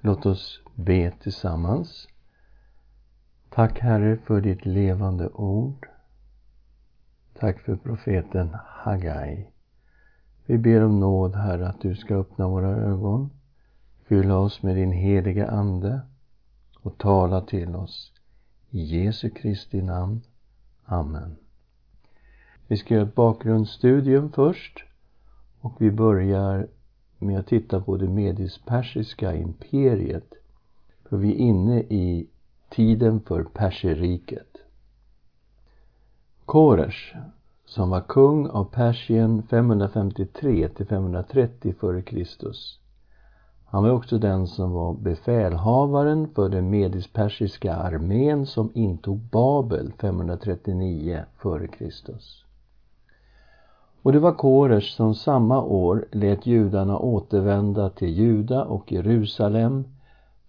Låt oss be tillsammans. Tack Herre för ditt levande ord. Tack för profeten Hagai. Vi ber om nåd, Herre, att du ska öppna våra ögon, fylla oss med din heliga Ande och tala till oss. I Jesu Kristi namn. Amen. Vi ska göra ett bakgrundsstudium först och vi börjar med att titta på det medispersiska imperiet. För vi är inne i tiden för perserriket. Koresh, som var kung av Persien 553 till 530 f.Kr. Han var också den som var befälhavaren för den medispersiska armén som intog Babel 539 f.Kr. Och det var Koresh som samma år lät judarna återvända till Juda och Jerusalem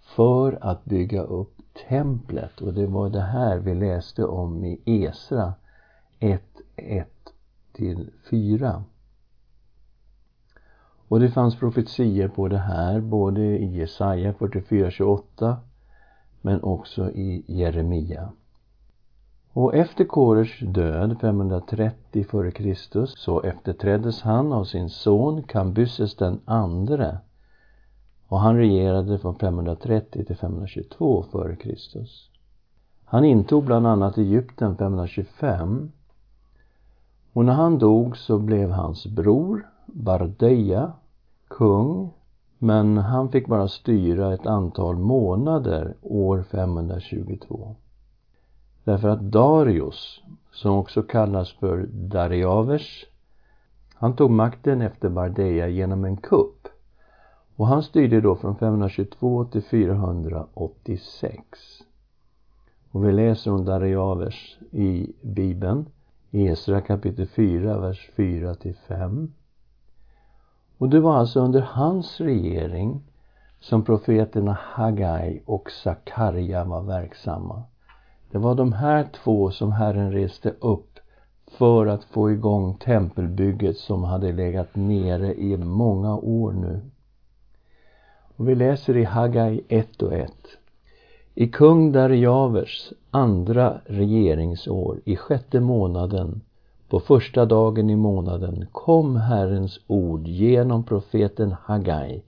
för att bygga upp templet. Och det var det här vi läste om i Esra 1, 1 till 4. Och det fanns profetier på det här både i Jesaja 44, 28 men också i Jeremia. Och efter Koresh död 530 f.Kr. så efterträddes han av sin son Kambyses den andre och han regerade från 530 till 522 f.Kr. Han intog bland annat Egypten 525 och när han dog så blev hans bror Bardeja kung men han fick bara styra ett antal månader år 522. Därför att Darius, som också kallas för Dariavers, han tog makten efter Bardeja genom en kupp. Och han styrde då från 522 till 486. Och vi läser om Dariavers i Bibeln, i Esra kapitel 4, vers 4 till 5. Och det var alltså under hans regering som profeterna Hagai och Sakarja var verksamma. Det var de här två som Herren reste upp för att få igång tempelbygget som hade legat nere i många år nu. Och vi läser i Hagai 1 och 1. I kung Darjavers andra regeringsår, i sjätte månaden, på första dagen i månaden, kom Herrens ord genom profeten Hagai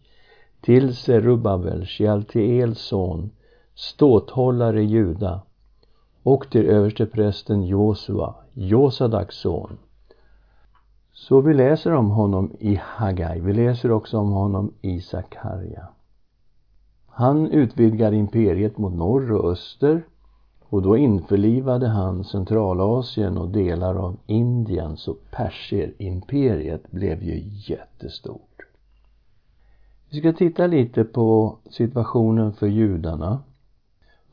till Serubabel, Shealtiels son, ståthållare i Juda, och till översteprästen Josua, Josadaks son. Så vi läser om honom i Hagai, vi läser också om honom i Sakarja. Han utvidgade imperiet mot norr och öster och då införlivade han Centralasien och delar av Indien så Persierimperiet blev ju jättestort. Vi ska titta lite på situationen för judarna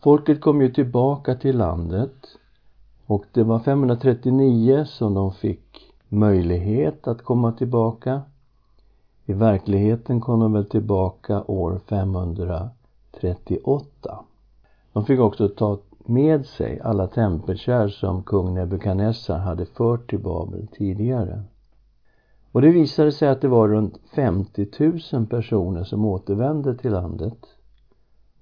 Folket kom ju tillbaka till landet och det var 539 som de fick möjlighet att komma tillbaka. I verkligheten kom de väl tillbaka år 538. De fick också ta med sig alla tempelkärl som kung Nebukadnessar hade fört till Babel tidigare. Och det visade sig att det var runt 50 000 personer som återvände till landet.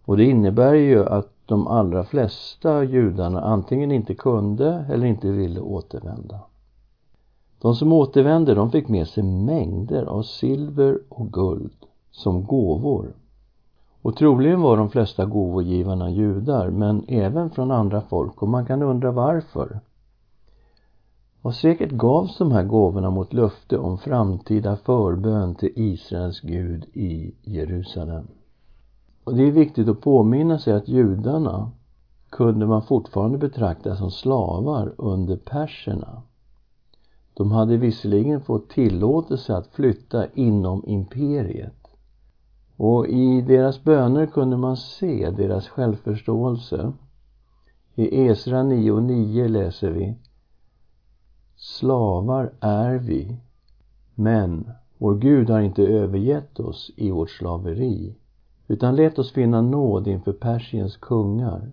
Och det innebär ju att de allra flesta judarna antingen inte kunde eller inte ville återvända. De som återvände, de fick med sig mängder av silver och guld som gåvor. Och troligen var de flesta gåvogivarna judar, men även från andra folk och man kan undra varför. Och säkert gavs de här gåvorna mot löfte om framtida förbön till Israels Gud i Jerusalem. Och det är viktigt att påminna sig att judarna kunde man fortfarande betrakta som slavar under perserna. De hade visserligen fått tillåtelse att flytta inom imperiet. Och i deras böner kunde man se deras självförståelse. I Esra 9.9 läser vi Slavar är vi, men vår Gud har inte övergett oss i vårt slaveri utan lät oss finna nåd inför Persiens kungar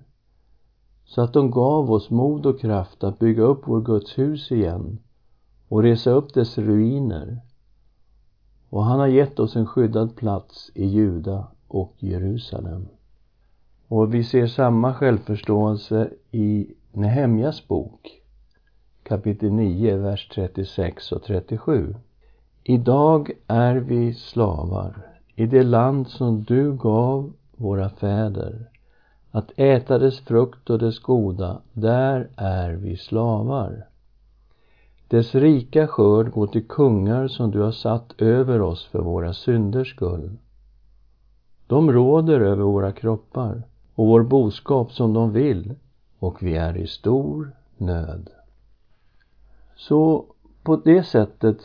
så att de gav oss mod och kraft att bygga upp vår Guds hus igen och resa upp dess ruiner. Och han har gett oss en skyddad plats i Juda och Jerusalem. Och vi ser samma självförståelse i Nehemjas bok kapitel 9, vers 36 och 37. Idag är vi slavar i det land som du gav våra fäder att äta dess frukt och dess goda, där är vi slavar. Dess rika skörd går till kungar som du har satt över oss för våra synders skull. De råder över våra kroppar och vår boskap som de vill och vi är i stor nöd. Så på det sättet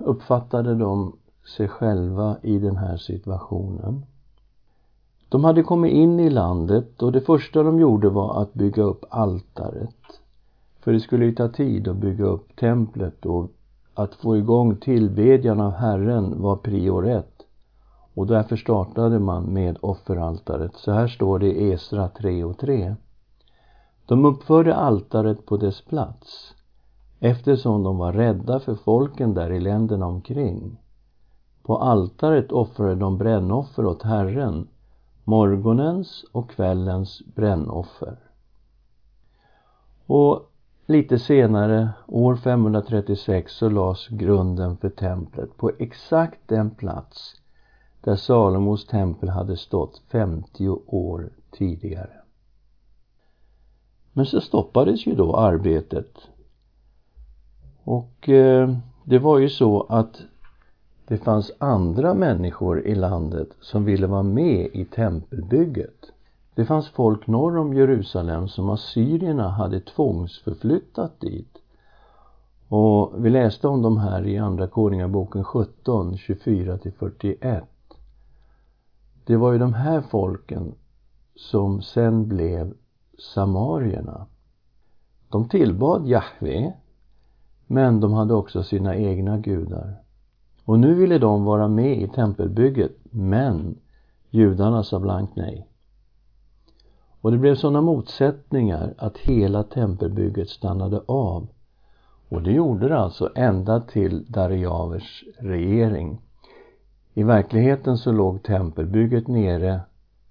uppfattade de sig själva i den här situationen. De hade kommit in i landet och det första de gjorde var att bygga upp altaret. För det skulle ju ta tid att bygga upp templet och att få igång tillbedjan av Herren var prior ett. Och därför startade man med offeraltaret. Så här står det i Esra 3 och 3. De uppförde altaret på dess plats eftersom de var rädda för folken där i länderna omkring. På altaret offrade de brännoffer åt Herren, morgonens och kvällens brännoffer. Och lite senare, år 536, så lades grunden för templet på exakt den plats där Salomos tempel hade stått 50 år tidigare. Men så stoppades ju då arbetet. Och eh, det var ju så att det fanns andra människor i landet som ville vara med i tempelbygget. Det fanns folk norr om Jerusalem som assyrierna hade tvångsförflyttat dit. Och vi läste om dem här i Andra Konungaboken 17, 24 41. Det var ju de här folken som sen blev samarierna. De tillbad Jahve, men de hade också sina egna gudar. Och nu ville de vara med i tempelbygget, men judarna sa blankt nej. Och det blev sådana motsättningar att hela tempelbygget stannade av. Och det gjorde det alltså ända till Darijavers regering. I verkligheten så låg tempelbygget nere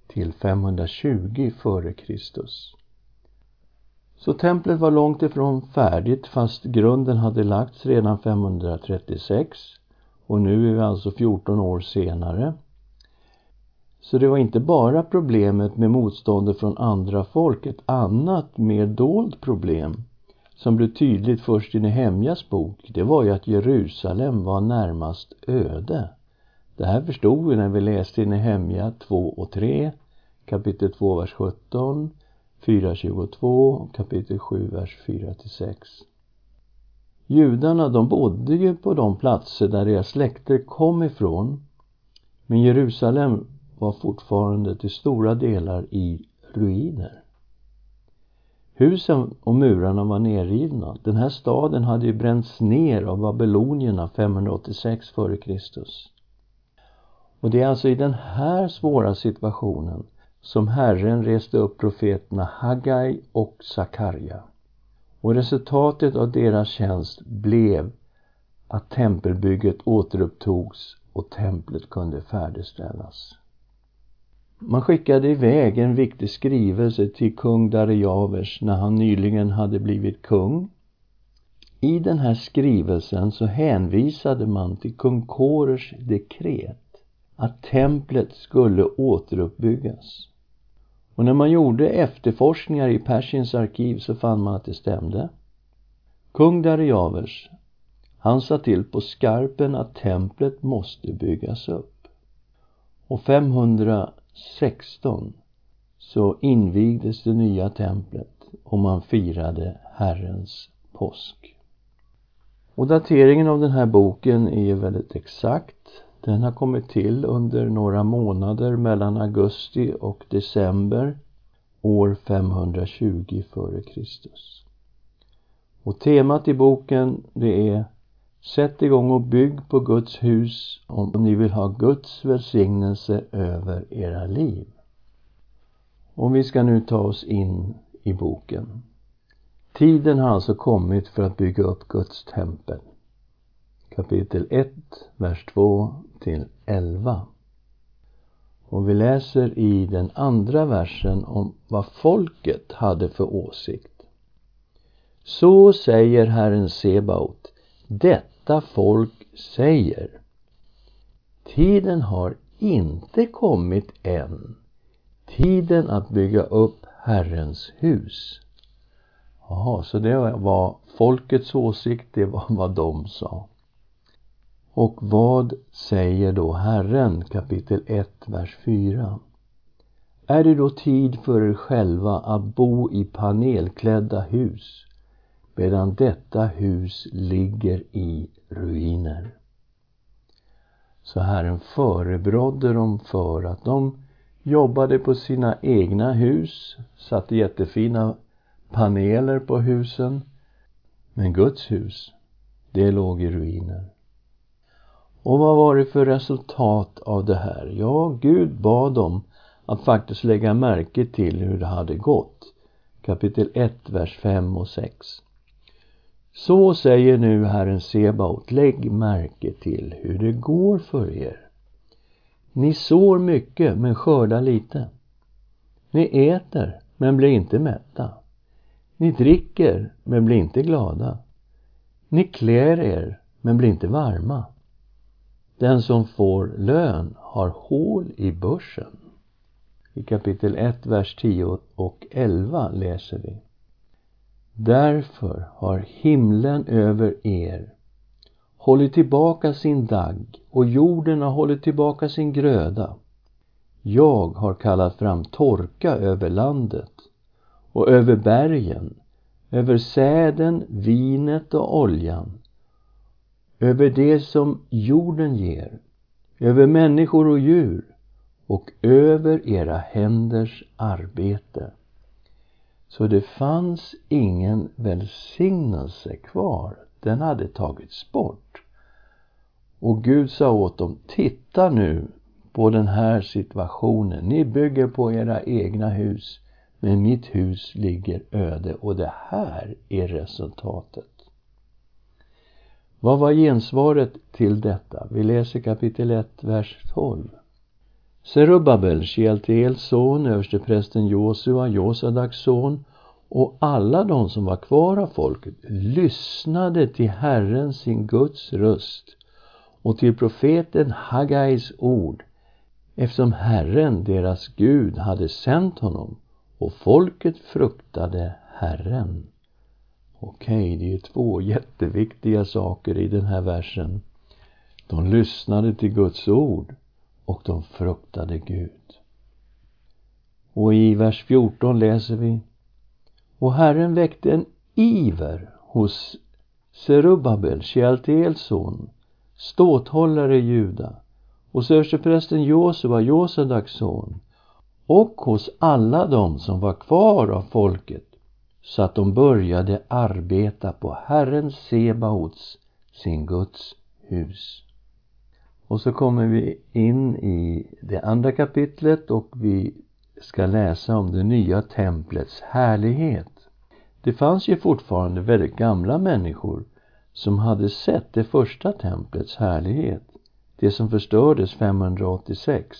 till 520 f.Kr. Så templet var långt ifrån färdigt fast grunden hade lagts redan 536 och nu är vi alltså 14 år senare. Så det var inte bara problemet med motståndet från andra folk, ett annat mer dolt problem som blev tydligt först i Nehemjas bok, det var ju att Jerusalem var närmast öde. Det här förstod vi när vi läste i Nehemja 2 och 3, kapitel 2, vers 17, 4.22 och kapitel 7, vers 4 till 6. Judarna de bodde ju på de platser där deras släkter kom ifrån. Men Jerusalem var fortfarande till stora delar i ruiner. Husen och murarna var nerrivna. Den här staden hade ju bränts ner av babylonierna 586 f.Kr. Och det är alltså i den här svåra situationen som Herren reste upp profeterna Haggai och Sakarja. Och resultatet av deras tjänst blev att tempelbygget återupptogs och templet kunde färdigställas. Man skickade iväg en viktig skrivelse till kung Darijavers när han nyligen hade blivit kung. I den här skrivelsen så hänvisade man till kung Korers dekret att templet skulle återuppbyggas. Och när man gjorde efterforskningar i Persiens arkiv så fann man att det stämde. Kung Darijavers, han sa till på skarpen att templet måste byggas upp. Och 516 så invigdes det nya templet och man firade Herrens påsk. Och dateringen av den här boken är väldigt exakt. Den har kommit till under några månader mellan augusti och december år 520 f.Kr. Och temat i boken det är Sätt igång och bygg på Guds hus om ni vill ha Guds välsignelse över era liv. Och vi ska nu ta oss in i boken. Tiden har alltså kommit för att bygga upp Guds tempel kapitel 1, vers 2 till 11. Och vi läser i den andra versen om vad folket hade för åsikt. Så säger Herren Sebaot, detta folk säger. Tiden har inte kommit än, tiden att bygga upp Herrens hus. Jaha, så det var folkets åsikt, det var vad de sa. Och vad säger då Herren, kapitel 1, vers 4? Är det då tid för er själva att bo i panelklädda hus, medan detta hus ligger i ruiner? Så Herren förebrådde dem för att de jobbade på sina egna hus, satte jättefina paneler på husen. Men Guds hus, det låg i ruiner. Och vad var det för resultat av det här? Ja, Gud bad dem att faktiskt lägga märke till hur det hade gått. Kapitel 1, vers 5 och 6. Så säger nu Herren Sebaot, lägg märke till hur det går för er. Ni sår mycket men skördar lite. Ni äter men blir inte mätta. Ni dricker men blir inte glada. Ni klär er men blir inte varma. Den som får lön har hål i börsen. I kapitel 1, vers 10 och 11 läser vi. Därför har himlen över er hållit tillbaka sin dagg och jorden har hållit tillbaka sin gröda. Jag har kallat fram torka över landet och över bergen, över säden, vinet och oljan, över det som jorden ger, över människor och djur och över era händers arbete. Så det fanns ingen välsignelse kvar. Den hade tagits bort. Och Gud sa åt dem, titta nu på den här situationen. Ni bygger på era egna hus, men mitt hus ligger öde och det här är resultatet. Vad var gensvaret till detta? Vi läser kapitel 1, vers 12. Serubabel, Shealtiels son, översteprästen Josua, Josadaks son och alla de som var kvar av folket lyssnade till Herren sin Guds röst och till profeten Hagais ord eftersom Herren, deras Gud, hade sänt honom och folket fruktade Herren. Okej, det är två jätteviktiga saker i den här versen. De lyssnade till Guds ord och de fruktade Gud. Och i vers 14 läser vi Och Herren väckte en iver hos Serubabel, Shealtiels son, ståthållare i Juda, hos översteprästen Josua, Josadaks son, och hos alla dem som var kvar av folket, så att de började arbeta på Herren Sebaots, sin Guds hus. Och så kommer vi in i det andra kapitlet och vi ska läsa om det nya templets härlighet. Det fanns ju fortfarande väldigt gamla människor som hade sett det första templets härlighet, det som förstördes 586.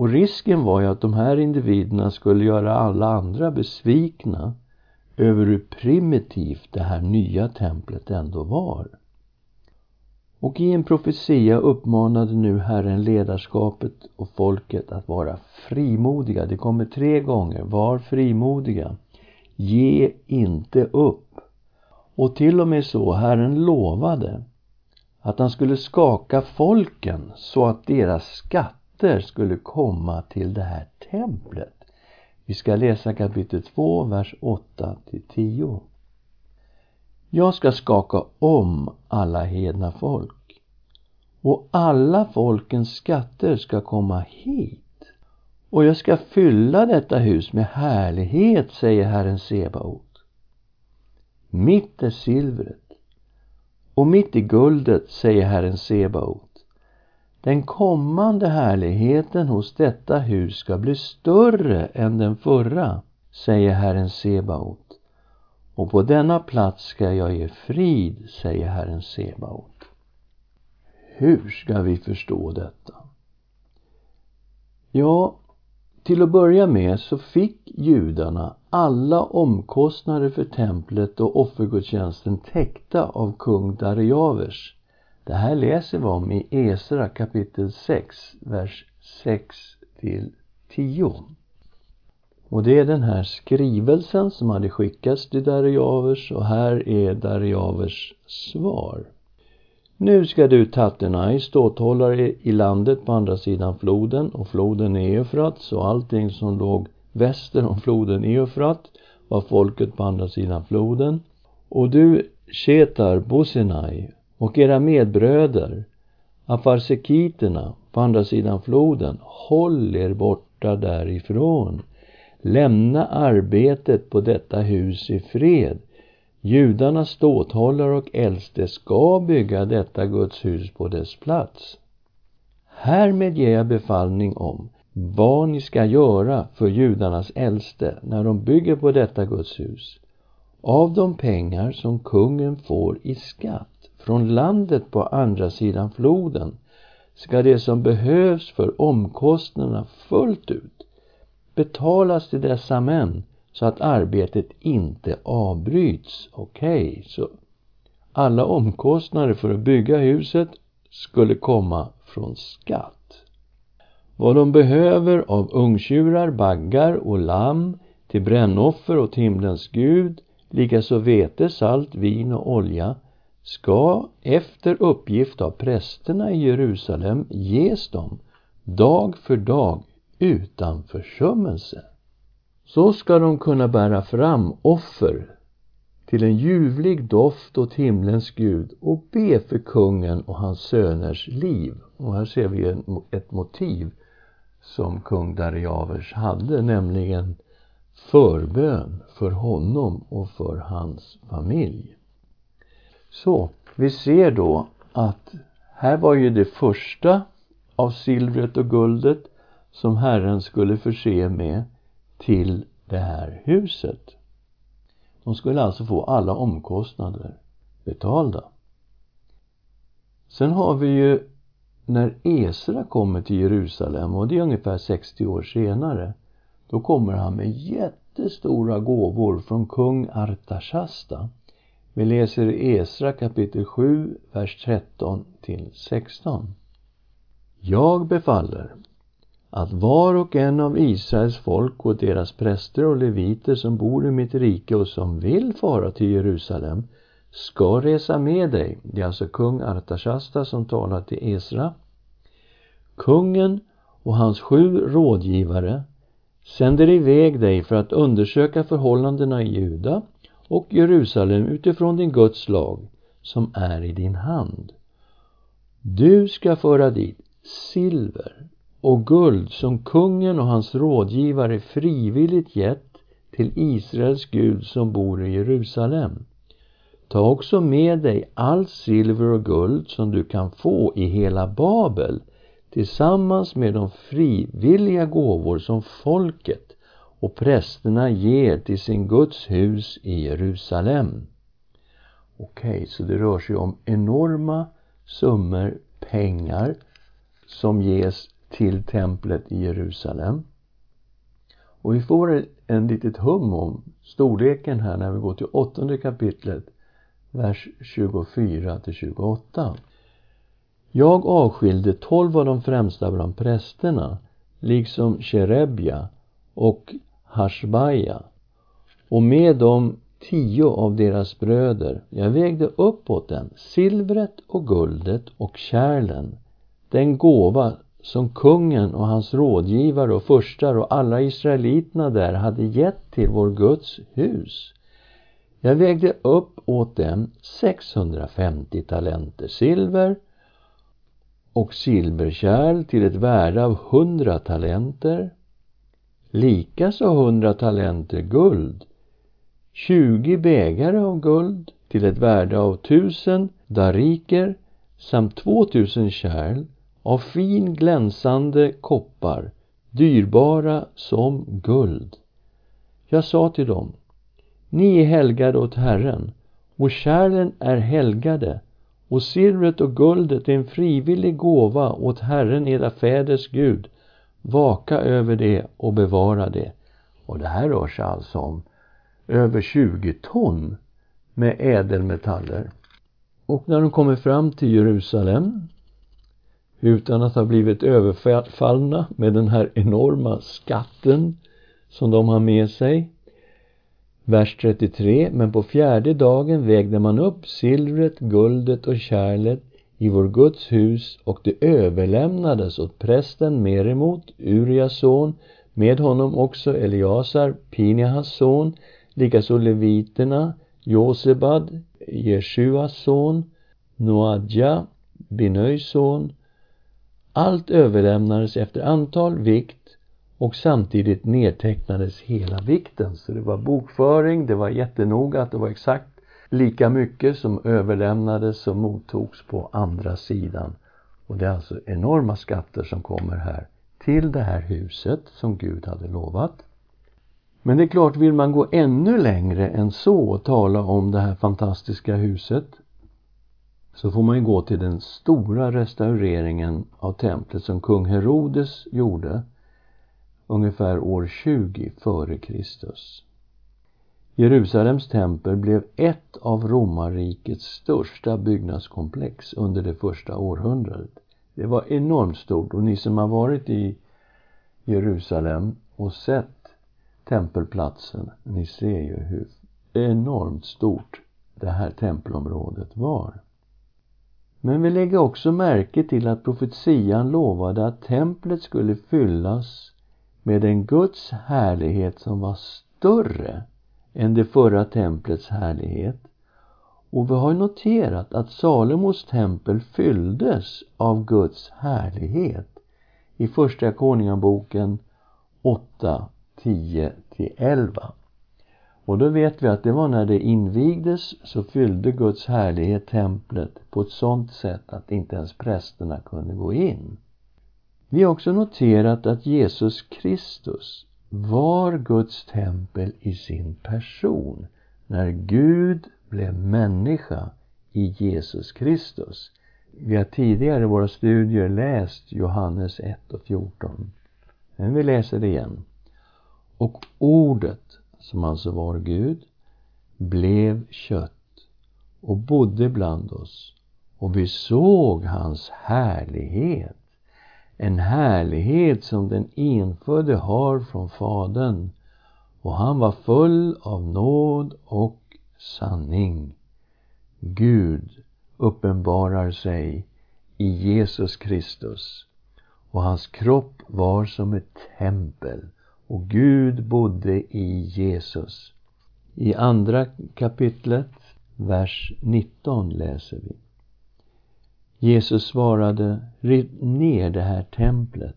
Och risken var ju att de här individerna skulle göra alla andra besvikna över hur primitivt det här nya templet ändå var. Och i en profetia uppmanade nu Herren ledarskapet och folket att vara frimodiga. Det kommer tre gånger. Var frimodiga. Ge inte upp. Och till och med så, Herren lovade att han skulle skaka folken så att deras skatt skatter skulle komma till det här templet. Vi ska läsa kapitel 2, vers 8 till 10. Jag ska skaka om alla hedna folk och alla folkens skatter ska komma hit och jag ska fylla detta hus med härlighet, säger Herren Sebaot. Mitt är silvret och mitt i guldet, säger Herren Sebaot. Den kommande härligheten hos detta hus ska bli större än den förra, säger Herren Sebaot och på denna plats ska jag ge frid, säger Herren Sebaot. Hur ska vi förstå detta? Ja, till att börja med så fick judarna alla omkostnader för templet och offergudstjänsten täckta av kung Darijavers det här läser vi om i Esra kapitel 6, vers 6 till 10. Och det är den här skrivelsen som hade skickats till Dariavers och här är Dariavers svar. Nu ska du Tattenaj, ståthållare i landet på andra sidan floden och floden Eufrat och allting som låg väster om floden Eufrat var folket på andra sidan floden. Och du Shetar, Bosenaj, och era medbröder, afarsekiterna på andra sidan floden, håll er borta därifrån. Lämna arbetet på detta hus i fred. Judarnas ståthållare och äldste ska bygga detta Guds hus på dess plats. Härmed ger jag befallning om vad ni ska göra för judarnas äldste när de bygger på detta Guds hus. Av de pengar som kungen får i skatt från landet på andra sidan floden ska det som behövs för omkostnaderna fullt ut betalas till dessa män så att arbetet inte avbryts. Okej, okay, så alla omkostnader för att bygga huset skulle komma från skatt. Vad de behöver av ungtjurar, baggar och lamm till brännoffer åt himlens Gud, likaså vete, salt, vin och olja, ska efter uppgift av prästerna i Jerusalem ges dem dag för dag utan försummelse. Så ska de kunna bära fram offer till en ljuvlig doft åt himlens Gud och be för kungen och hans söners liv. Och här ser vi ett motiv som kung Dariavers hade, nämligen förbön för honom och för hans familj. Så, vi ser då att här var ju det första av silvret och guldet som Herren skulle förse med till det här huset. De skulle alltså få alla omkostnader betalda. Sen har vi ju när Esra kommer till Jerusalem och det är ungefär 60 år senare då kommer han med jättestora gåvor från kung Artashasta. Vi läser Esra kapitel 7, vers 13 till 16. Jag befaller att var och en av Israels folk och deras präster och leviter som bor i mitt rike och som vill fara till Jerusalem ska resa med dig. Det är alltså kung Artashasta som talar till Esra. Kungen och hans sju rådgivare sänder iväg dig för att undersöka förhållandena i Juda och Jerusalem utifrån din Guds lag som är i din hand. Du ska föra dit silver och guld som kungen och hans rådgivare frivilligt gett till Israels Gud som bor i Jerusalem. Ta också med dig allt silver och guld som du kan få i hela Babel tillsammans med de frivilliga gåvor som folket och prästerna ger till sin Guds hus i Jerusalem. Okej, okay, så det rör sig om enorma summor pengar som ges till templet i Jerusalem. Och vi får en litet hum om storleken här när vi går till åttonde kapitlet, vers 24 till 28. Jag avskilde tolv av de främsta bland prästerna, liksom Sherebja och Hashbaja, och med dem tio av deras bröder. Jag vägde upp åt dem silvret och guldet och kärlen, den gåva som kungen och hans rådgivare och förstar och alla israeliterna där hade gett till vår Guds hus. Jag vägde upp åt dem 650 talenter silver och silverkärl till ett värde av 100 talenter, likaså 100 talenter guld, 20 bägare av guld till ett värde av tusen dariker samt 2000 kärl av fin glänsande koppar, dyrbara som guld. Jag sa till dem, ni är helgade åt Herren, och kärlen är helgade, och silvret och guldet är en frivillig gåva åt Herren, era fäders Gud vaka över det och bevara det. Och det här rör sig alltså om över 20 ton med ädelmetaller. Och när de kommer fram till Jerusalem utan att ha blivit överfallna med den här enorma skatten som de har med sig. Vers 33. Men på fjärde dagen vägde man upp silvret, guldet och kärlet i vår Guds hus och det överlämnades åt prästen Meremot, Urias son, med honom också Eliasar, Pinehas son, likaså leviterna, Josebad, Jeshuas son, Noadja, Binöjs son. Allt överlämnades efter antal, vikt och samtidigt nedtecknades hela vikten. Så det var bokföring, det var jättenoga att det var exakt lika mycket som överlämnades och mottogs på andra sidan. Och det är alltså enorma skatter som kommer här till det här huset som Gud hade lovat. Men det är klart, vill man gå ännu längre än så och tala om det här fantastiska huset så får man ju gå till den stora restaureringen av templet som kung Herodes gjorde ungefär år 20 före Kristus. Jerusalems tempel blev ett av romarrikets största byggnadskomplex under det första århundradet. Det var enormt stort och ni som har varit i Jerusalem och sett tempelplatsen, ni ser ju hur enormt stort det här tempelområdet var. Men vi lägger också märke till att profetian lovade att templet skulle fyllas med en Guds härlighet som var större än det förra templets härlighet. Och vi har noterat att Salomos tempel fylldes av Guds härlighet i Första Konungaboken 8, 10 11. Och då vet vi att det var när det invigdes så fyllde Guds härlighet templet på ett sådant sätt att inte ens prästerna kunde gå in. Vi har också noterat att Jesus Kristus var Guds tempel i sin person när Gud blev människa i Jesus Kristus. Vi har tidigare i våra studier läst Johannes 1 och 14. Men vi läser det igen. Och ordet, som alltså var Gud, blev kött och bodde bland oss och vi såg hans härlighet en härlighet som den enfödde har från Fadern och han var full av nåd och sanning. Gud uppenbarar sig i Jesus Kristus och hans kropp var som ett tempel och Gud bodde i Jesus. I andra kapitlet, vers 19 läser vi. Jesus svarade, riv ner det här templet.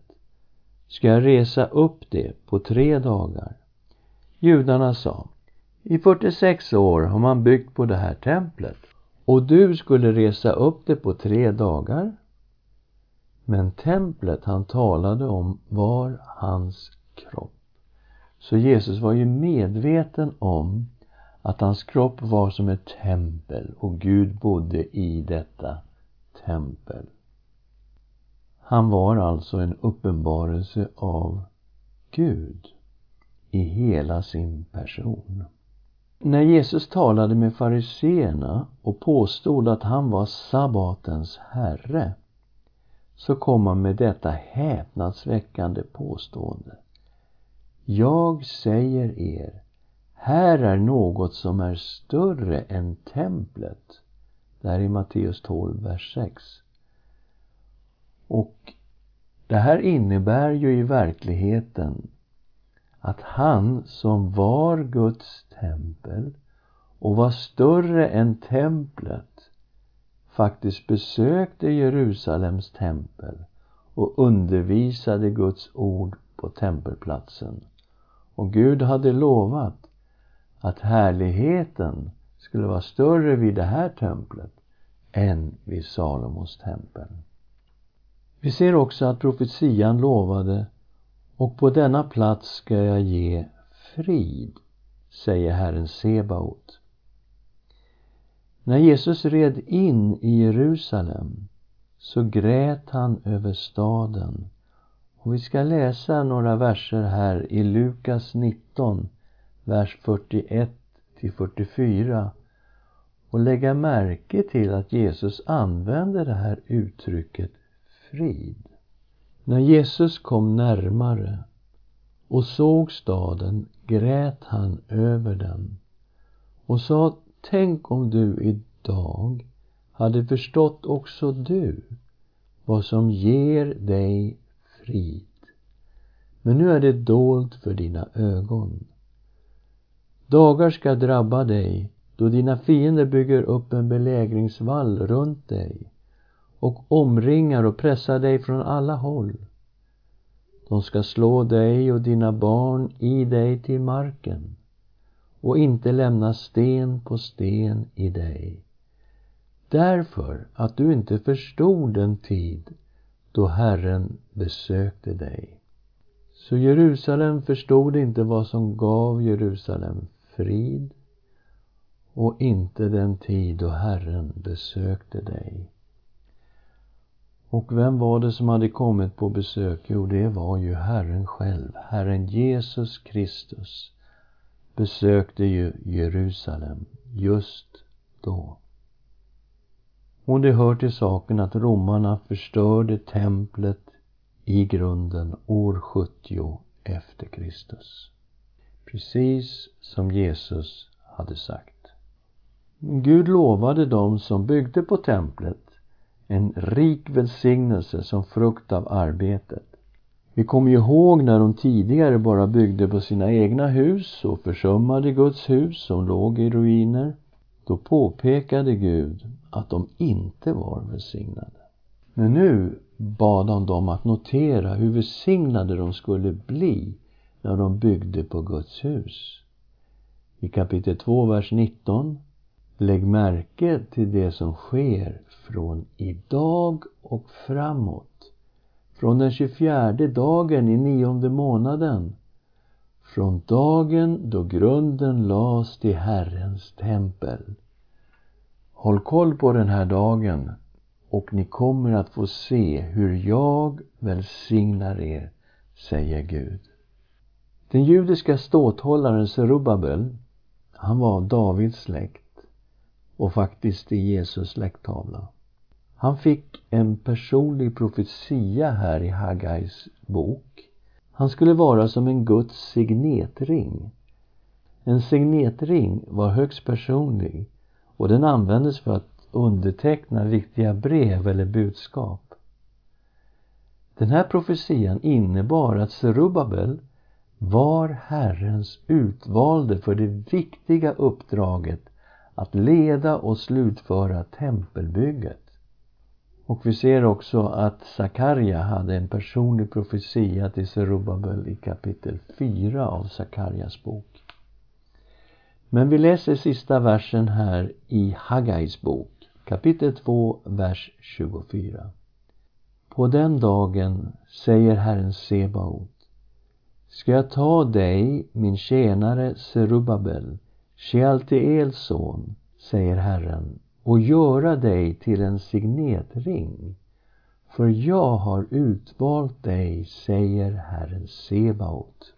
Ska jag resa upp det på tre dagar? Judarna sa, i 46 år har man byggt på det här templet och du skulle resa upp det på tre dagar? Men templet han talade om var hans kropp. Så Jesus var ju medveten om att hans kropp var som ett tempel och Gud bodde i detta tempel. Han var alltså en uppenbarelse av Gud i hela sin person. När Jesus talade med fariseerna och påstod att han var sabbatens herre så kom han med detta häpnadsväckande påstående. Jag säger er, här är något som är större än templet. Det här är Matteus 12, vers 6. Och det här innebär ju i verkligheten att han som var Guds tempel och var större än templet faktiskt besökte Jerusalems tempel och undervisade Guds ord på tempelplatsen. Och Gud hade lovat att härligheten skulle vara större vid det här templet än vid Salomos tempel. Vi ser också att profetian lovade och på denna plats ska jag ge frid, säger Herren Sebaot. När Jesus red in i Jerusalem så grät han över staden Och vi ska läsa några verser här i Lukas 19, vers 41 till 44 och lägga märke till att Jesus använder det här uttrycket frid. När Jesus kom närmare och såg staden grät han över den och sa Tänk om du idag hade förstått också du vad som ger dig frid. Men nu är det dolt för dina ögon. Dagar ska drabba dig då dina fiender bygger upp en belägringsvall runt dig och omringar och pressar dig från alla håll. De ska slå dig och dina barn i dig till marken och inte lämna sten på sten i dig. Därför att du inte förstod den tid då Herren besökte dig. Så Jerusalem förstod inte vad som gav Jerusalem frid och inte den tid då Herren besökte dig. Och vem var det som hade kommit på besök? Jo, det var ju Herren själv. Herren Jesus Kristus besökte ju Jerusalem just då. Och det hör till saken att romarna förstörde templet i grunden år 70 efter Kristus. Precis som Jesus hade sagt. Gud lovade dem som byggde på templet en rik välsignelse som frukt av arbetet. Vi kommer ihåg när de tidigare bara byggde på sina egna hus och försummade Guds hus som låg i ruiner. Då påpekade Gud att de inte var välsignade. Men nu bad han dem att notera hur välsignade de skulle bli när de byggde på Guds hus. I kapitel 2, vers 19 Lägg märke till det som sker från idag och framåt. Från den 24 dagen i nionde månaden. Från dagen då grunden lades till Herrens tempel. Håll koll på den här dagen och ni kommer att få se hur jag välsignar er, säger Gud. Den judiska ståthållaren Serubabel, han var av Davids släkt och faktiskt i Jesus släkttavla. Han fick en personlig profetia här i Haggais bok. Han skulle vara som en Guds signetring. En signetring var högst personlig och den användes för att underteckna viktiga brev eller budskap. Den här profetian innebar att Serubabel var Herrens utvalde för det viktiga uppdraget att leda och slutföra tempelbygget. Och vi ser också att Sakarja hade en personlig profetia till Zerubabel i kapitel 4 av Sakarjas bok. Men vi läser sista versen här i Haggais bok, kapitel 2, vers 24. På den dagen, säger Herren Sebaot, ska jag ta dig, min tjänare Serubabel, Shealtiels son, säger Herren, och göra dig till en signetring. För jag har utvalt dig, säger Herren Sebaot.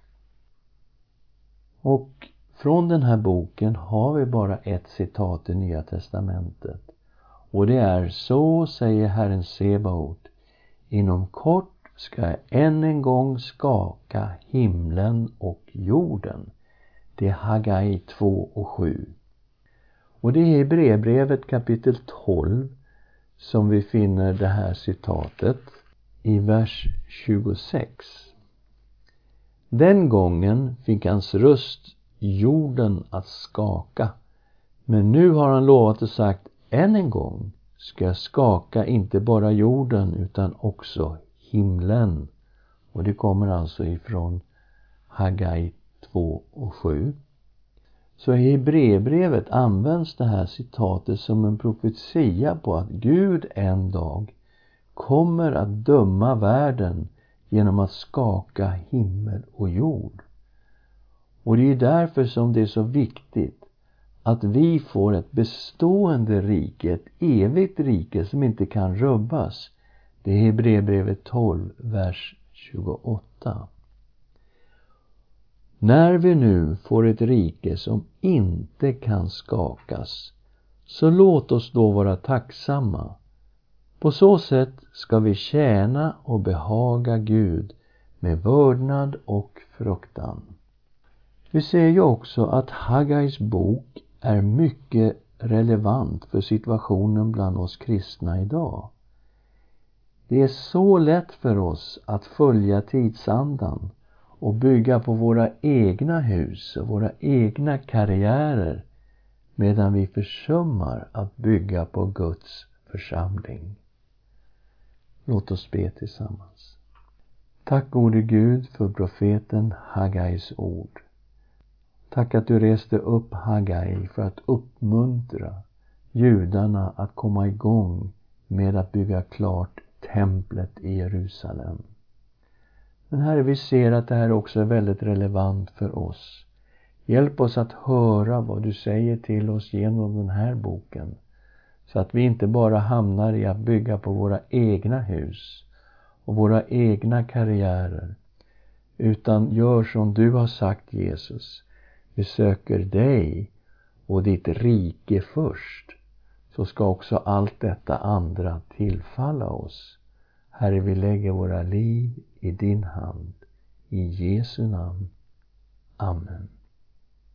Och från den här boken har vi bara ett citat i Nya Testamentet. Och det är Så säger Herren Sebaot. Inom kort ska jag än en gång skaka himlen och jorden. Det är Hagai 2 och 7. Och det är i brevbrevet kapitel 12 som vi finner det här citatet i vers 26. Den gången fick hans röst jorden att skaka. Men nu har han lovat och sagt än en gång ska jag skaka inte bara jorden utan också himlen. Och det kommer alltså ifrån Hagai 2 och 7. Så i Hebreerbrevet används det här citatet som en profetia på att Gud en dag kommer att döma världen genom att skaka himmel och jord. Och det är därför som det är så viktigt att vi får ett bestående rike, ett evigt rike som inte kan rubbas. Det är Hebreerbrevet 12, vers 28. När vi nu får ett rike som inte kan skakas, så låt oss då vara tacksamma. På så sätt ska vi tjäna och behaga Gud med vördnad och fruktan. Vi ser ju också att Haggais bok är mycket relevant för situationen bland oss kristna idag. Det är så lätt för oss att följa tidsandan och bygga på våra egna hus och våra egna karriärer medan vi försummar att bygga på Guds församling. Låt oss be tillsammans. Tack gode Gud för profeten Hagais ord. Tack att du reste upp Hagai för att uppmuntra judarna att komma igång med att bygga klart templet i Jerusalem. Men Herre, vi ser att det här också är väldigt relevant för oss. Hjälp oss att höra vad du säger till oss genom den här boken. Så att vi inte bara hamnar i att bygga på våra egna hus och våra egna karriärer. Utan gör som du har sagt Jesus. Vi söker dig och ditt rike först. Så ska också allt detta andra tillfalla oss. Herre, vi lägger våra liv i din hand. I Jesu namn. Amen.